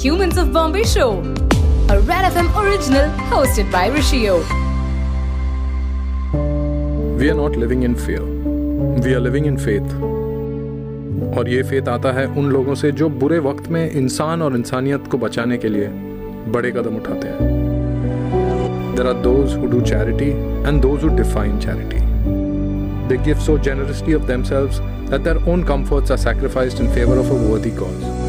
Humans of Bombay show, a Red FM original hosted by Rishio. We are not living in fear. We are living in faith. और ये faith आता है उन लोगों से जो बुरे वक्त में इंसान और इंसानियत को बचाने के लिए बड़े कदम उठाते हैं there are those charity and those define charity they give so generosity of themselves that their own comforts are sacrificed in favour of a worthy cause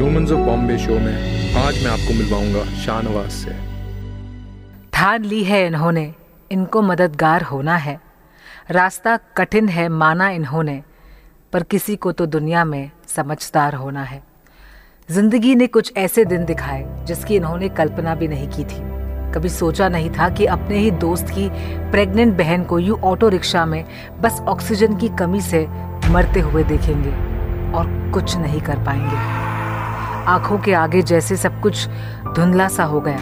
Humans of Bombay show में आज मैं आपको मिलवाऊँगा शाहनवाज से। ठान ली है इन्होंने, इनको मददगार होना है। रास्ता कठिन है माना इन्होंने, पर किसी को तो दुनिया में समझदार होना है। ज़िंदगी ने कुछ ऐसे दिन दिखाए, जिसकी इन्होंने कल्पना भी नहीं की थी। कभी सोचा नहीं था कि अपने ही दोस्त की प्रेग्नेंट बहन को यू ऑटो रिक्शा में बस ऑक्सीजन की कमी से मरते हुए देखेंगे, और कुछ नहीं कर पाएँगे। आँखों के आगे जैसे सब कुछ धुंधला सा हो गया।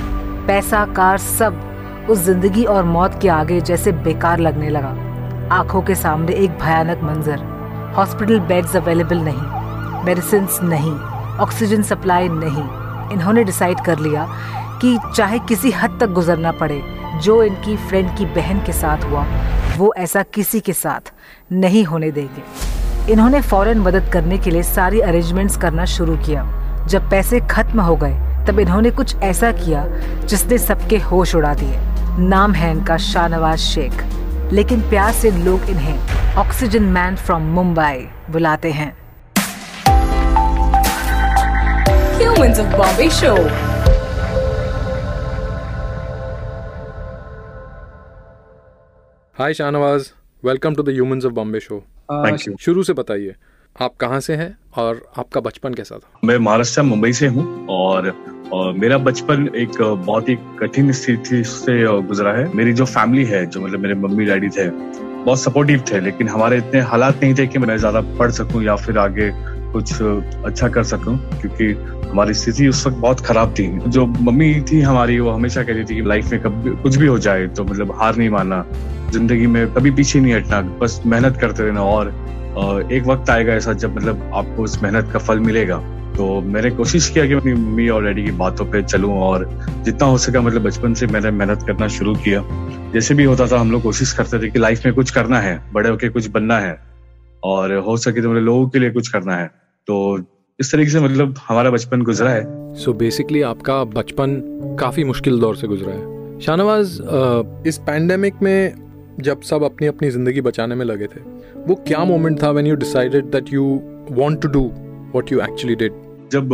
पैसा, कार, सब उस ज़िंदगी और मौत के आगे जैसे बेकार लगने लगा। आँखों के सामने एक भयानक मंजर। हॉस्पिटल बेड्स अवेलेबल नहीं मेडिसिन नहीं, ऑक्सीजन सप्लाई नहीं। इन्होंने डिसाइड कर लिया कि चाहे किसी हद तक गुजरना पड़े, जो इनकी फ्रेंड की बहन के साथ हुआ, वो ऐसा किसी के साथ नहीं होने देंगे। इन्होंने फ़ौरन मदद करने के लिए सारी अरेंजमेंट्स करना शुरू किया। जब पैसे खत्म हो गए तब इन्होंने कुछ ऐसा किया जिसने सबके होश उड़ा दिए। नाम है इनका शाहनवाज शेख। लेकिन प्यार से लोग इन्हें ऑक्सीजन मैन फ्रॉम मुंबई बुलाते हैं। Humans of Bombay Show. Hi Shahnawaz welcome to the humans of Bombay show thank you शुरू से बताइए आप कहाँ से हैं और आपका बचपन कैसा था? मैं महाराष्ट्र मुंबई से हूँ और, और मेरा बचपन एक बहुत ही कठिन स्थिति से गुजरा है। मेरी जो फैमिली है जो मतलब मेरे मम्मी डैडी थे बहुत सपोर्टिव थे लेकिन हमारे इतने हालात नहीं थे कि मैं ज़्यादा पढ़ सकूँ या फिर आगे कुछ अच्छा कर सकूँ क्योंकि हमारी स्थिति उस वक्त बहुत खराब थी। जो मम्मी थी हमारी वो हमेशा कहती थी कि लाइफ में कभी कुछ भी हो जाए तो मतलब हार नहीं मानना ज़िंदगी में कभी पीछे नहीं हटना बस मेहनत करते रहना और एक वक्त आएगा ऐसा जब मतलब आपको उस मेहनत का फल मिलेगा। तो मैंने कोशिश किया कि अपनी मम्मी और डैडी की बातों पे चलूँ और जितना हो सका मतलब बचपन से मैंने मेहनत करना शुरू किया। जैसे भी होता था, हम लोग कोशिश करते थे कि लाइफ में कुछ करना है, बड़े होके कुछ बनना है और हो सके तो मतलब लोगों के लिए कुछ करना है। तो इस तरीके से मतलब हमारा बचपन गुजरा है। सो so बेसिकली आपका बचपन काफ़ी मुश्किल दौर से गुजरा है। शाहनवाज इस पैंडेमिक में जब सब अपनी अपनी ज़िंदगी बचाने में लगे थे। वो क्या मोमेंट था when you decided that you want to do what you actually did जब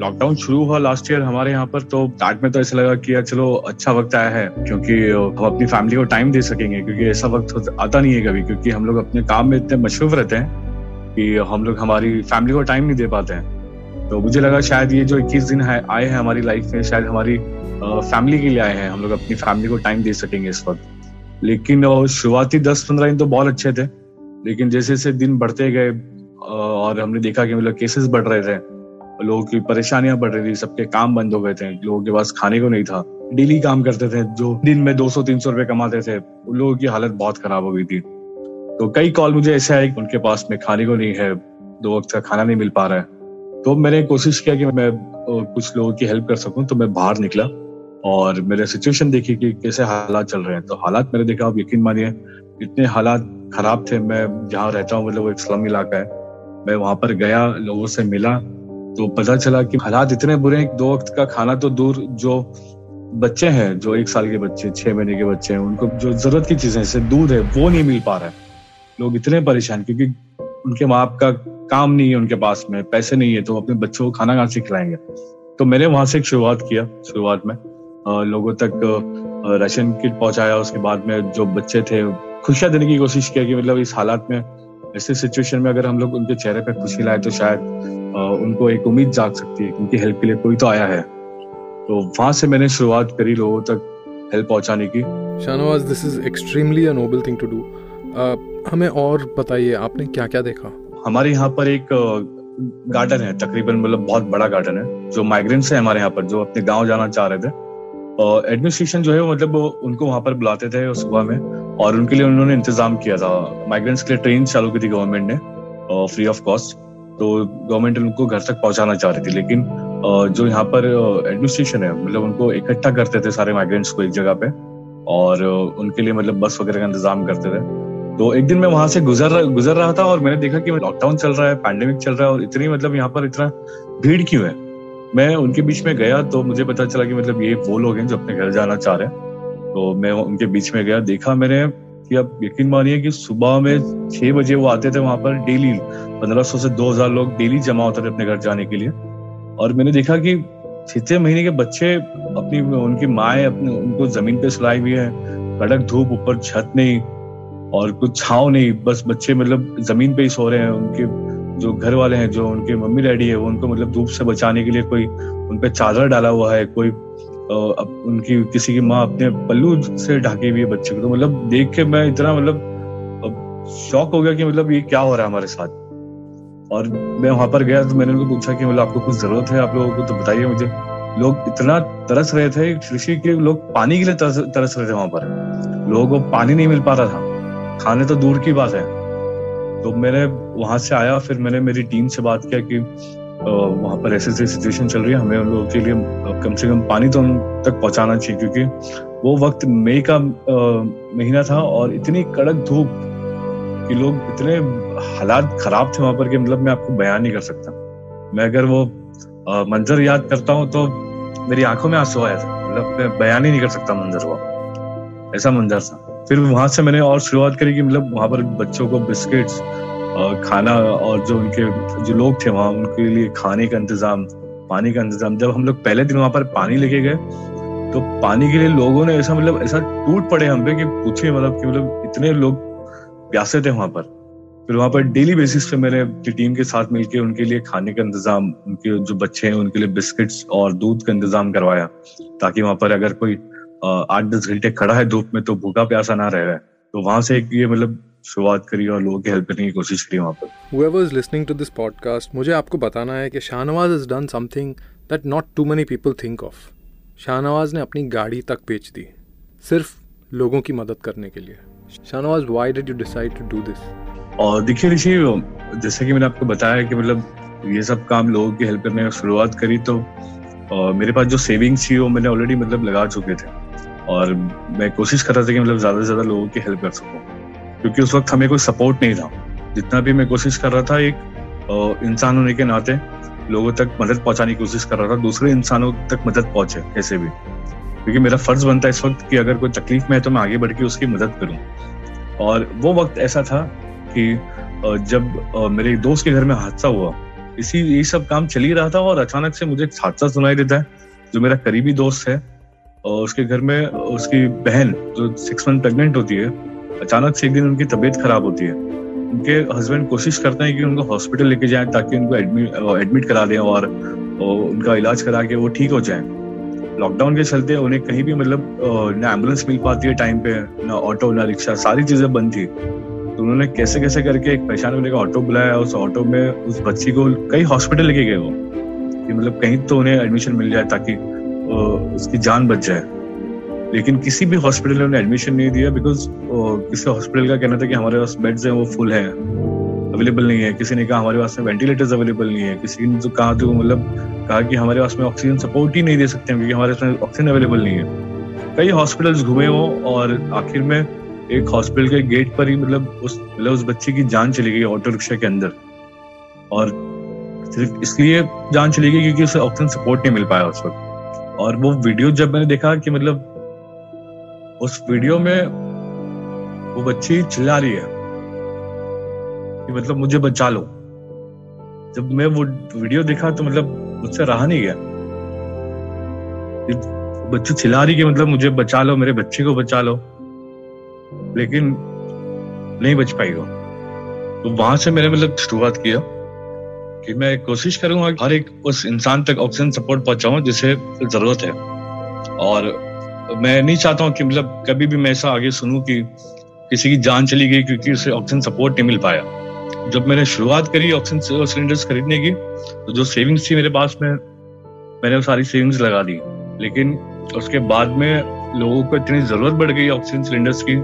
लॉकडाउन शुरू हुआ लास्ट ईयर हमारे यहाँ पर तो स्टार्ट में तो ऐसा लगा कि यार चलो अच्छा वक्त आया है, क्योंकि हम अपनी फैमिली को टाइम दे सकेंगे, क्योंकि ऐसा वक्त आता नहीं है कभी, क्योंकि हम लोग अपने काम में इतने मशरूफ रहते हैं कि हम लोग हमारी फैमिली को टाइम नहीं दे पाते हैं। तो मुझे लगा शायद ये जो इक्कीस दिन है, आए हैं हमारी लाइफ में, शायद हमारी फैमिली के लिए आए हैं, हम लोग अपनी फैमिली को टाइम दे सकेंगे इस वक्त। लेकिन शुरुआती दस पंद्रह दिन तो बहुत अच्छे थे। लेकिन जैसे जैसे दिन बढ़ते गए और हमने देखा कि मतलब केसेस बढ़ रहे थे, लोगों की परेशानियाँ बढ़ रही थी, सबके काम बंद हो गए थे, लोगों के पास खाने को नहीं था। डेली काम करते थे, जो दिन में 200-300 रुपए कमाते थे, उन लोगों की हालत बहुत खराब हो गई थी। तो कई कॉल मुझे ऐसे आए उनके पास में खाने को नहीं है, दो वक्त का खाना नहीं मिल पा रहा है। तो मैंने कोशिश किया कि मैं कुछ लोगों की हेल्प कर सकूँ तो मैं बाहर निकला। और मेरे सिचुएशन देखी कि कैसे हालात चल रहे हैं। तो हालात मैंने देखा, आप यकीन मानिए, इतने हालात खराब थे। मैं जहाँ रहता हूँ मतलब वो एक स्लम इलाका है। मैं वहाँ पर गया, लोगों से मिला तो पता चला कि हालात इतने बुरे हैं। दो वक्त का खाना तो दूर, जो बच्चे हैं, जो एक साल के बच्चे, छह महीने के बच्चे हैं, उनको जो ज़रूरत की चीज़ें जैसे दूध है, वो नहीं मिल पा रहा है। लोग इतने परेशान, क्योंकि उनके माँ बाप का काम नहीं है उनके पास में, पैसे नहीं है तो अपने बच्चों को खाना कहाँ से खिलाएँगे? तो मैंने वहाँ से एक शुरुआत किया, शुरुआत में। लोगों तक राशन किट पहुँचाया उसके बाद में जो बच्चे थे खुशियाँ देने की कोशिश किया कि मतलब इस हालात में ऐसे सिचुएशन में अगर हम लोग उनके चेहरे पर खुशी लाए तो शायद उनको एक उम्मीद जाग सकती है उनकी हेल्प के लिए कोई तो आया है। तो वहाँ से मैंने शुरुआत करी लोगों तक हेल्प पहुँचाने की। Shahnawaz this is extremely a noble thing to do हमें और बताइए आपने क्या क्या देखा? हमारे यहाँ पर एक गार्डन है तकरीबन मतलब बहुत बड़ा गार्डन है जो माइग्रेंट्स है हमारे यहाँ पर जो अपने गाँव जाना चाह रहे थे। एडमिनिस्ट्रेशन जो है मतलब उनको वहाँ पर बुलाते थे सुबह में और उनके लिए उन्होंने इंतज़ाम किया था। माइग्रेंट्स के लिए ट्रेन चालू की थी गवर्नमेंट ने फ्री ऑफ़ कॉस्ट तो गवर्नमेंट उनको घर तक पहुंचाना चाह रही थी, लेकिन जो यहाँ पर एडमिनिस्ट्रेशन है मतलब उनको इकट्ठा करते थे सारे माइग्रेंट्स को एक जगह पे और उनके लिए मतलब बस वगैरह का इंतज़ाम करते थे। तो एक दिन मैं वहाँ से गुजर गुजर रहा था और मैंने देखा कि लॉकडाउन चल रहा है पैंडेमिक चल रहा है और इतनी मतलब यहाँ पर इतना भीड़ क्यों है? मैं उनके बीच में गया तो मुझे पता चला कि मतलब ये वो लोग हैं जो अपने घर जाना चाह रहे हैं। तो मैं उनके बीच में गया, देखा मैंने कि अब यकीन मानिए कि सुबह में छह बजे वो आते थे वहाँ पर डेली, पंद्रह सौ से दो हज़ार लोग डेली जमा होते थे अपने घर जाने के लिए। और मैंने देखा कि छह महीने के बच्चे अपनी, उनकी माए अपने, उनको ज़मीन पे सुलाई हुई है, कड़क धूप, ऊपर छत नहीं और कुछ छाव नहीं, बस बच्चे मतलब ज़मीन पे ही सो रहे हैं, उनके जो घर वाले हैं जो उनके मम्मी डैडी है वो उनको मतलब धूप से बचाने के लिए कोई उनपे चादर डाला हुआ है कोई अब उनकी किसी की माँ अपने पल्लू से ढाकी हुई है बच्चे को। तो मतलब देख के मैं इतना मतलब शौक हो गया कि मतलब ये क्या हो रहा है हमारे साथ। और मैं वहाँ पर गया तो मैंने उनको पूछा कि मतलब आपको कुछ ज़रूरत है? आप लोगों को तो बताइए मुझे। लोग इतना तरस रहे थे कृषि के लोग पानी के लिए तरस, तरस रहे थे वहाँ पर। लोगों को पानी नहीं मिल पा रहा था। खाने तो दूर की बात है। तो मैंने वहाँ से आया, फिर मैंने मेरी टीम से बात किया कि वहाँ पर ऐसी ऐसी सिचुएशन चल रही है, हमें उन लोगों के लिए कम से कम पानी तो उन तक पहुंचाना चाहिए, क्योंकि वो वक्त मई का महीना था और इतनी कड़क धूप कि लोग इतने हालात खराब थे वहाँ पर कि मतलब मैं आपको बयान नहीं कर सकता। मैं अगर वो मंजर याद करता हूँ तो मेरी आँखों में आँसू आया था मतलब मैं बयान ही नहीं कर सकता मंजर वो ऐसा मंजर था। फिर वहाँ से मैंने और शुरुआत करी कि मतलब वहाँ पर बच्चों को बिस्किट्स खाना और जो उनके, जो लोग थे वहाँ, उनके लिए खाने का इंतज़ाम, पानी का इंतज़ाम। जब हम लोग पहले दिन वहाँ पर पानी लेके गए तो पानी के लिए लोगों ने ऐसा मतलब ऐसा टूट पड़े हम पे कि पूछिए मतलब कि मतलब इतने लोग प्यासे थे वहाँ पर। फिर वहाँ पर डेली बेसिस पे मैंने टीम के साथ मिलके उनके लिए खाने का इंतज़ाम, उनके जो बच्चे हैं, उनके लिए बिस्किट्स और दूध का इंतज़ाम करवाया, ताकि वहाँ पर अगर कोई आठ दस घंटे खड़ा है धूप में तो भूखा प्यासा ना रह रहा है। तो वहाँ से एक ये मतलब शुरुआत करी और लोगों की हेल्प करने की कोशिश करी वहाँ पर। Whoever is listening to this podcast, मुझे आपको बताना है कि Shahnawaz has done something that not too many people think of. Shahnawaz ने अपनी गाड़ी तक बेच दी सिर्फ़ लोगों की मदद करने के लिए। Shahnawaz why did you decide to do this और देखिए ऋषि जैसे कि मैंने आपको बताया कि मतलब ये सब काम लोगों की हेल्प करने की शुरुआत करी तो और मेरे पास जो सेविंग्स थी वो मैंने ऑलरेडी मतलब लगा चुके थे। और मैं कोशिश कर रहा था कि मतलब ज़्यादा से ज़्यादा लोगों की हेल्प कर सकूँ। क्योंकि उस वक्त हमें कोई सपोर्ट नहीं था। जितना भी मैं कोशिश कर रहा था, एक इंसान होने के नाते लोगों तक मदद पहुँचाने की कोशिश कर रहा था, दूसरे इंसानों तक मदद पहुँचे कैसे भी। क्योंकि मेरा फ़र्ज़ बनता है इस वक्त कि अगर कोई तकलीफ़ में है तो मैं आगे बढ़ के उसकी मदद करूँ। और वो वक्त ऐसा था कि जब मेरे दोस्त के घर में हादसा हुआ, इसी, ये सब काम चल ही रहा था और अचानक से मुझे एक हादसा सुनाई देता है, जो मेरा करीबी दोस्त है, और उसके घर में उसकी बहन, जो सिक्स मंथ प्रेगनेंट होती है अचानक से एक दिन उनकी तबीयत खराब होती है। उनके हस्बैंड कोशिश करते हैं कि उनको हॉस्पिटल लेके जाए ताकि उनको एडमिट करा दें और, और उनका इलाज करा के वो ठीक हो जाए। लॉकडाउन के चलते उन्हें कहीं भी मतलब ना एंबुलेंस मिल पाती है टाइम पे ना ऑटो ना रिक्शा सारी चीज़ें बंद थी। तो उन्होंने कैसे कैसे करके एक पहचान होने का ऑटो बुलाया उस ऑटो में उस बच्ची को कई हॉस्पिटल लेके गए वो। कि मतलब कहीं तो उन्हें एडमिशन मिल जाए ताकि उसकी जान बच जाए। लेकिन किसी भी हॉस्पिटल ने उन्हें एडमिशन नहीं दिया बिकॉज़ किसी हॉस्पिटल का कहना था कि हमारे पास बेड्स हैं, वो फुल है। अवेलेबल नहीं है। किसी ने कहा हमारे पास में वेंटिलेटर्स अवेलेबल नहीं है। किसी ने तो कहा तो मतलब कहा कि हमारे पास में ऑक्सीजन सपोर्ट ही नहीं दे सकते क्योंकि हमारे पास ऑक्सीजन अवेलेबल नहीं है। कई हॉस्पिटल्स घूमे वो और आखिर में एक हॉस्पिटल के गेट पर ही मतलब उस मतलब उस बच्चे की जान चली गई ऑटो रिक्शा के अंदर। और सिर्फ़ इसलिए जान चली गई क्योंकि उसे ऑक्सीजन सपोर्ट नहीं मिल पाया उस वक्त। और वो वीडियो जब मैंने देखा कि मतलब उस वीडियो में वो बच्ची चिल्ला रही है कि मतलब मुझे बचा लो। जब मैं वो वीडियो देखा तो मतलब मुझसे रहा नहीं गया। बच्ची चिल्ला रही कि मतलब मुझे बचा लो, मेरे बच्चे को बचा लो, लेकिन नहीं बच पाई वो। तो वहाँ से मैंने मतलब शुरुआत किया कि मैं कोशिश करूँगा हर एक उस इंसान तक ऑक्सीजन सपोर्ट पहुंचाऊं जिसे ज़रूरत है। और मैं नहीं चाहता हूँ कि मतलब कभी भी मैं ऐसा आगे सुनूं कि किसी की जान चली गई क्योंकि उसे ऑक्सीजन सपोर्ट नहीं मिल पाया। जब मैंने शुरुआत करी ऑक्सीजन सिलेंडर्स खरीदने की तो जो सेविंग्स थी मेरे पास में, मैंने वो सारी सेविंग्स लगा दी। लेकिन उसके बाद में लोगों को इतनी ज़रूरत बढ़ गई ऑक्सीजन सिलेंडर्स की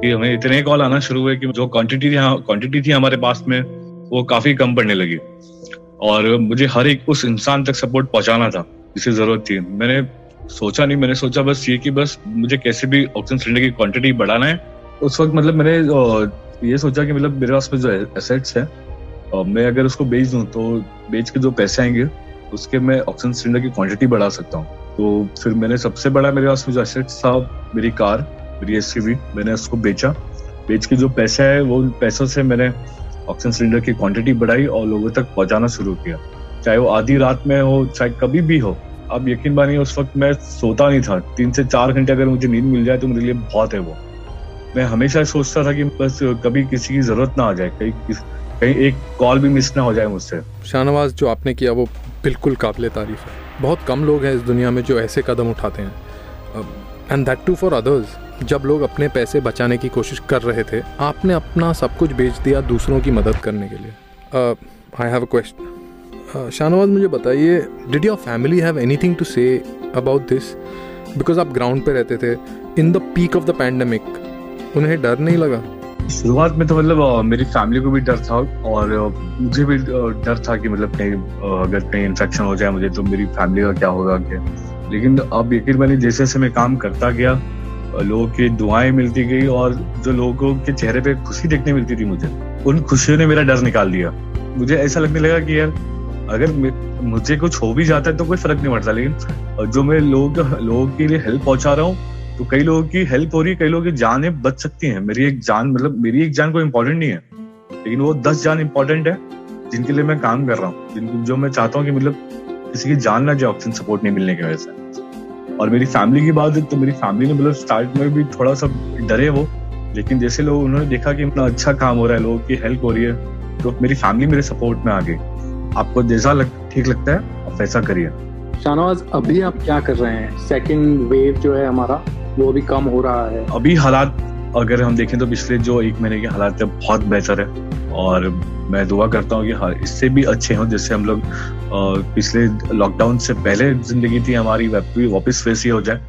कि हमें इतने कॉल आना शुरू हुए कि जो क्वांटिटी थी क्वांटिटी थी हमारे पास में, वो काफ़ी कम पड़ने लगी। और मुझे हर एक उस इंसान तक सपोर्ट पहुंचाना था, जिसे ज़रूरत थी। मैंने सोचा नहीं, मैंने सोचा बस ये कि बस मुझे कैसे भी ऑक्सीजन सिलेंडर की क्वांटिटी बढ़ाना है। उस वक्त मतलब मैंने ये सोचा कि मतलब मेरे पास में जो एसेट्स है मैं अगर उसको बेच दूँ तो बेच के जो पैसे आएँगे, उसके मैं ऑक्सीजन सिलेंडर की क्वांटिटी बढ़ा सकता हूँ। तो फिर मैंने सबसे बड़ा मेरे पास में जो एसेट्स था, मेरी कार, मेरी एस मैंने उसको बेचा। बेच के जो पैसा है, वो पैसों से मैंने ऑक्सीजन सिलेंडर की क्वांटिटी बढ़ाई और लोगों तक पहुंचाना शुरू किया। चाहे वो आधी रात में हो, चाहे कभी भी हो अब यकीन मानिए, उस वक्त मैं सोता नहीं था। तीन से चार घंटे अगर मुझे नींद मिल जाए तो मेरे लिए बहुत है वो। मैं हमेशा सोचता था कि बस कभी किसी की ज़रूरत ना आ जाए, कहीं कहीं एक कॉल भी मिस ना हो जाए मुझसे। शाहनवाज, जो आपने किया, वो बिल्कुल काबिल तारीफ़ है। बहुत कम लोग हैं इस दुनिया में जो ऐसे कदम उठाते हैं। And that too for others जब लोग अपने पैसे बचाने की कोशिश कर रहे थे, आपने अपना सब कुछ बेच दिया दूसरों की मदद करने के लिए। I have a question Shahnawaz, मुझे बताइए did your family have anything to say about this because आप ग्राउंड पे रहते थे in the peak of the pandemic उन्हें डर नहीं लगा? शुरुआत में तो मतलब मेरी फैमिली को भी डर था और मुझे भी डर था कि मतलब कहीं अगर कहीं इन्फेक्शन हो जाए मुझे तो मेरी फैमिली का क्या होगा क्या लेकिन अब यकीन मैंने जैसे जैसे मैं काम करता गया लोगों की दुआएँ मिलती गई और जो लोगों के चेहरे पे खुशी देखने मिलती थी मुझे, उन खुशियों ने मेरा डर निकाल दिया। मुझे ऐसा लगने लगा कि यार अगर मुझे कुछ हो भी जाता है तो कोई फ़र्क नहीं पड़ता, लेकिन जो मैं लोग, लोगों के लिए हेल्प पहुँचा रहा हूँ तो कई लोगों की हेल्प हो रही है, कई लोगों की जानें बच सकती हैं। मेरी एक जान मतलब मेरी एक जान कोई इंपॉर्टेंट नहीं है, लेकिन वो दस जान इंपॉर्टेंट है, जिनके लिए मैं काम कर रहा हूँ जो मैं चाहता हूँ कि मतलब किसी की जान ना जाए ऑक्सीजन सपोर्ट नहीं मिलने की वजह से। और मेरी फैमिली की बात है तो मेरी फैमिली ने मतलब स्टार्ट में भी थोड़ा सा डरे वो, लेकिन जैसे लोग, उन्होंने देखा कि इतना अच्छा काम हो रहा है, लोगों की हेल्प हो रही है तो मेरी फैमिली मेरे सपोर्ट में आ गई। आपको जैसा लग, ठीक लगता है आप वैसा करिए। शाहनवाज अभी आप क्या कर रहे हैं? सेकंड वेव जो है हमारा वो भी कम हो रहा है। अभी हालात अगर हम देखें तो पिछले जो एक महीने के हालात है बहुत बेहतर है। और मैं दुआ करता हूँ कि हाँ इससे भी अच्छे हों जैसे हम लोग पिछले लॉकडाउन से पहले ज़िंदगी थी हमारी वापस वैसी हो जाए।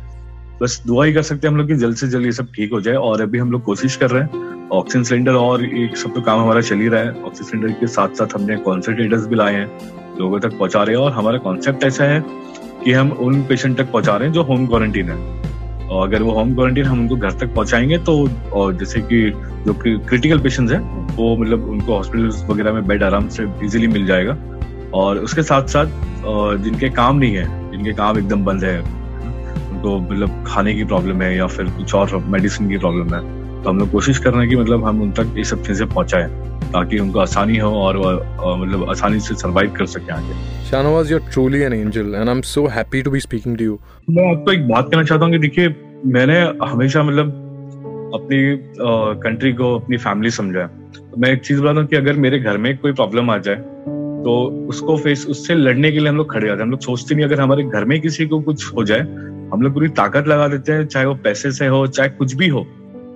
बस दुआ ही कर सकते हैं हम लोग कि जल्द से जल्द ये सब ठीक हो जाए। और अभी हम लोग कोशिश कर रहे हैं। ऑक्सीजन सिलेंडर और एक सब तो काम हमारा चल ही रहा है। ऑक्सीजन सिलेंडर के साथ साथ हमने कॉन्सेंट्रेटर्स भी लाए हैं, लोगों तक पहुँचा रहे हैं। और हमारा कॉन्सेप्ट ऐसा है कि हम उन पेशेंट तक पहुँचा रहे हैं जो होम क्वारंटीन है। और अगर वो होम क्वारंटीन हम उनको घर तक पहुंचाएँगे तो और जैसे कि जो क्रिटिकल पेशेंट्स हैं, वो मतलब उनको हॉस्पिटल वगैरह में बेड आराम से इजीली मिल जाएगा। और उसके साथ साथ जिनके काम नहीं है, जिनके काम एकदम बंद है उनको मतलब खाने की प्रॉब्लम है या फिर कुछ और मेडिसिन की प्रॉब्लम है तो हम लोग कोशिश कर रहे हैं कि मतलब हम उन तक ये सब चीज़ें पहुंचाएँ ताकि उनको आसानी हो और मतलब आसानी से सरवाइव कर सके आगे। Shanawaz, you're truly an angel, and I'm so happy to be speaking to you. मैं आपको एक बात कहना चाहता हूँ कि देखिए मैंने हमेशा मतलब अपनी कंट्री को अपनी फैमिली समझा है। मैं एक चीज़ बताता हूँ कि अगर मेरे घर में कोई प्रॉब्लम आ जाए तो उसको फेस उससे लड़ने के लिए हम लोग खड़े जाते हैं। हम लोग सोचते नहीं अगर हमारे घर में किसी को कुछ हो जाए हम लोग पूरी ताकत लगा देते हैं चाहे वो पैसे से हो चाहे कुछ भी हो।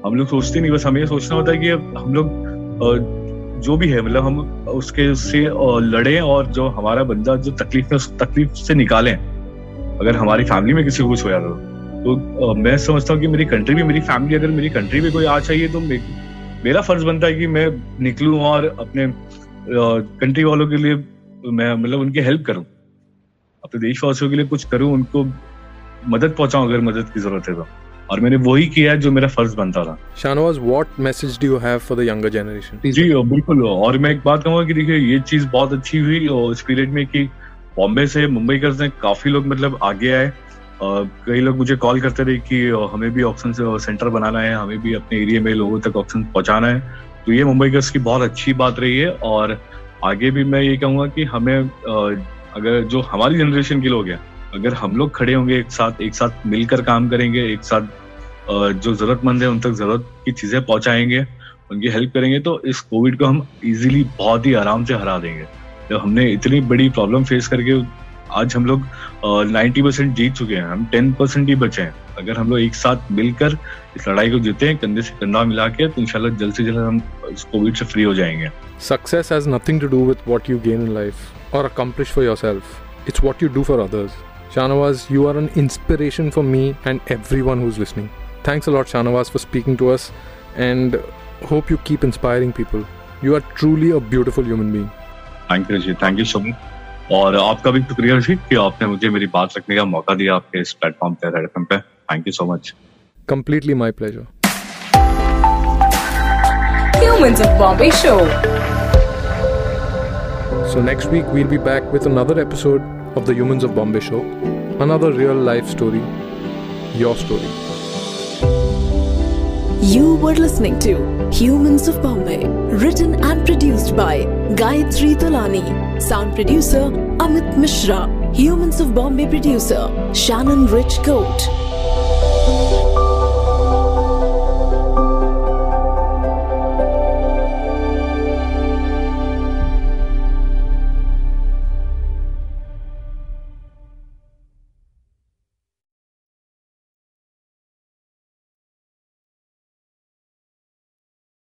हम लोग सोचते नहीं बस हमें ये सोचना होता है कि हम लोग जो भी है मतलब हम उसके उससे लड़े और जो हमारा बंदा जो तकलीफ़ है उस तकलीफ़ से निकालें। अगर हमारी फैमिली में किसी को कुछ हो जाता तो, तो मैं समझता हूँ कि मेरी कंट्री भी मेरी फैमिली अगर मेरी कंट्री में कोई आ चाहिए तो मेरा फ़र्ज़ बनता है कि मैं निकलूँ और अपने कंट्री वालों के लिए मैं मतलब उनकी हेल्प करूँ। अपने देशवासियों के लिए कुछ करूँ उनको मदद पहुंचाऊं अगर मदद की ज़रूरत है तो। और मैंने वही किया जो मेरा फ़र्ज़ बनता था। Shahnawaz what message do you have for the younger generation जी बिल्कुल। और मैं एक बात कहूँगा कि देखिए ये चीज़ बहुत अच्छी हुई और इस पीरियड में कि बॉम्बे से मुंबई करते काफ़ी लोग मतलब आगे आए। कई लोग मुझे कॉल करते रहे कि हमें भी ऑक्सीजन से सेंटर बनाना है हमें भी अपने एरिया में लोगों तक ऑक्सीजन पहुंचाना है। तो ये मुंबई गर्स की बहुत अच्छी बात रही है और आगे भी मैं ये कहूँगा कि हमें अगर जो हमारी जनरेशन के लोग हैं अगर हम लोग खड़े होंगे एक साथ एक साथ मिलकर काम करेंगे, एक साथ जो जरूरतमंद है उन तक ज़रूरत की चीज़ें पहुंचाएँगे, उनकी हेल्प करेंगे तो इस कोविड को हम इजीली बहुत ही आराम से हरा देंगे। जब हमने इतनी बड़ी प्रॉब्लम फेस करके आज हम लोग नाइन्टी परसेंट जीत चुके हैं, हम टेन परसेंट ही बचे हैं। अगर हम लोग एक साथ मिलकर इस लड़ाई को जीते हैं, कंधे से कंधा मिला के तो इंशाल्लाह जल्द से जल्द हम इस कोविड से फ्री हो जाएँगे। Success has nothing to do with what you gain in life और for yourself it's what you do for others Shanawaz, you are an inspiration for me and everyone who's listening. Thanks a lot, Shanawaz, for speaking to us and hope you keep inspiring people. You are truly a beautiful human being. Thank you ji thank you so much और आपका भी शुक्रिया ऋषि कि आपने मुझे मेरी बात रखने का मौका दिया आपके इस प्लेटफॉर्म पे रेड एफएम पे thank you so much Completely my pleasure. Humans of Bombay Show. So next week we'll be back with another episode of the Humans of Bombay show. Another real life story. Your story. You were listening to Humans of Bombay, written and produced by Gayatri Tolani, sound producer Amit Mishra, Humans of Bombay producer Shannon Rich Goat.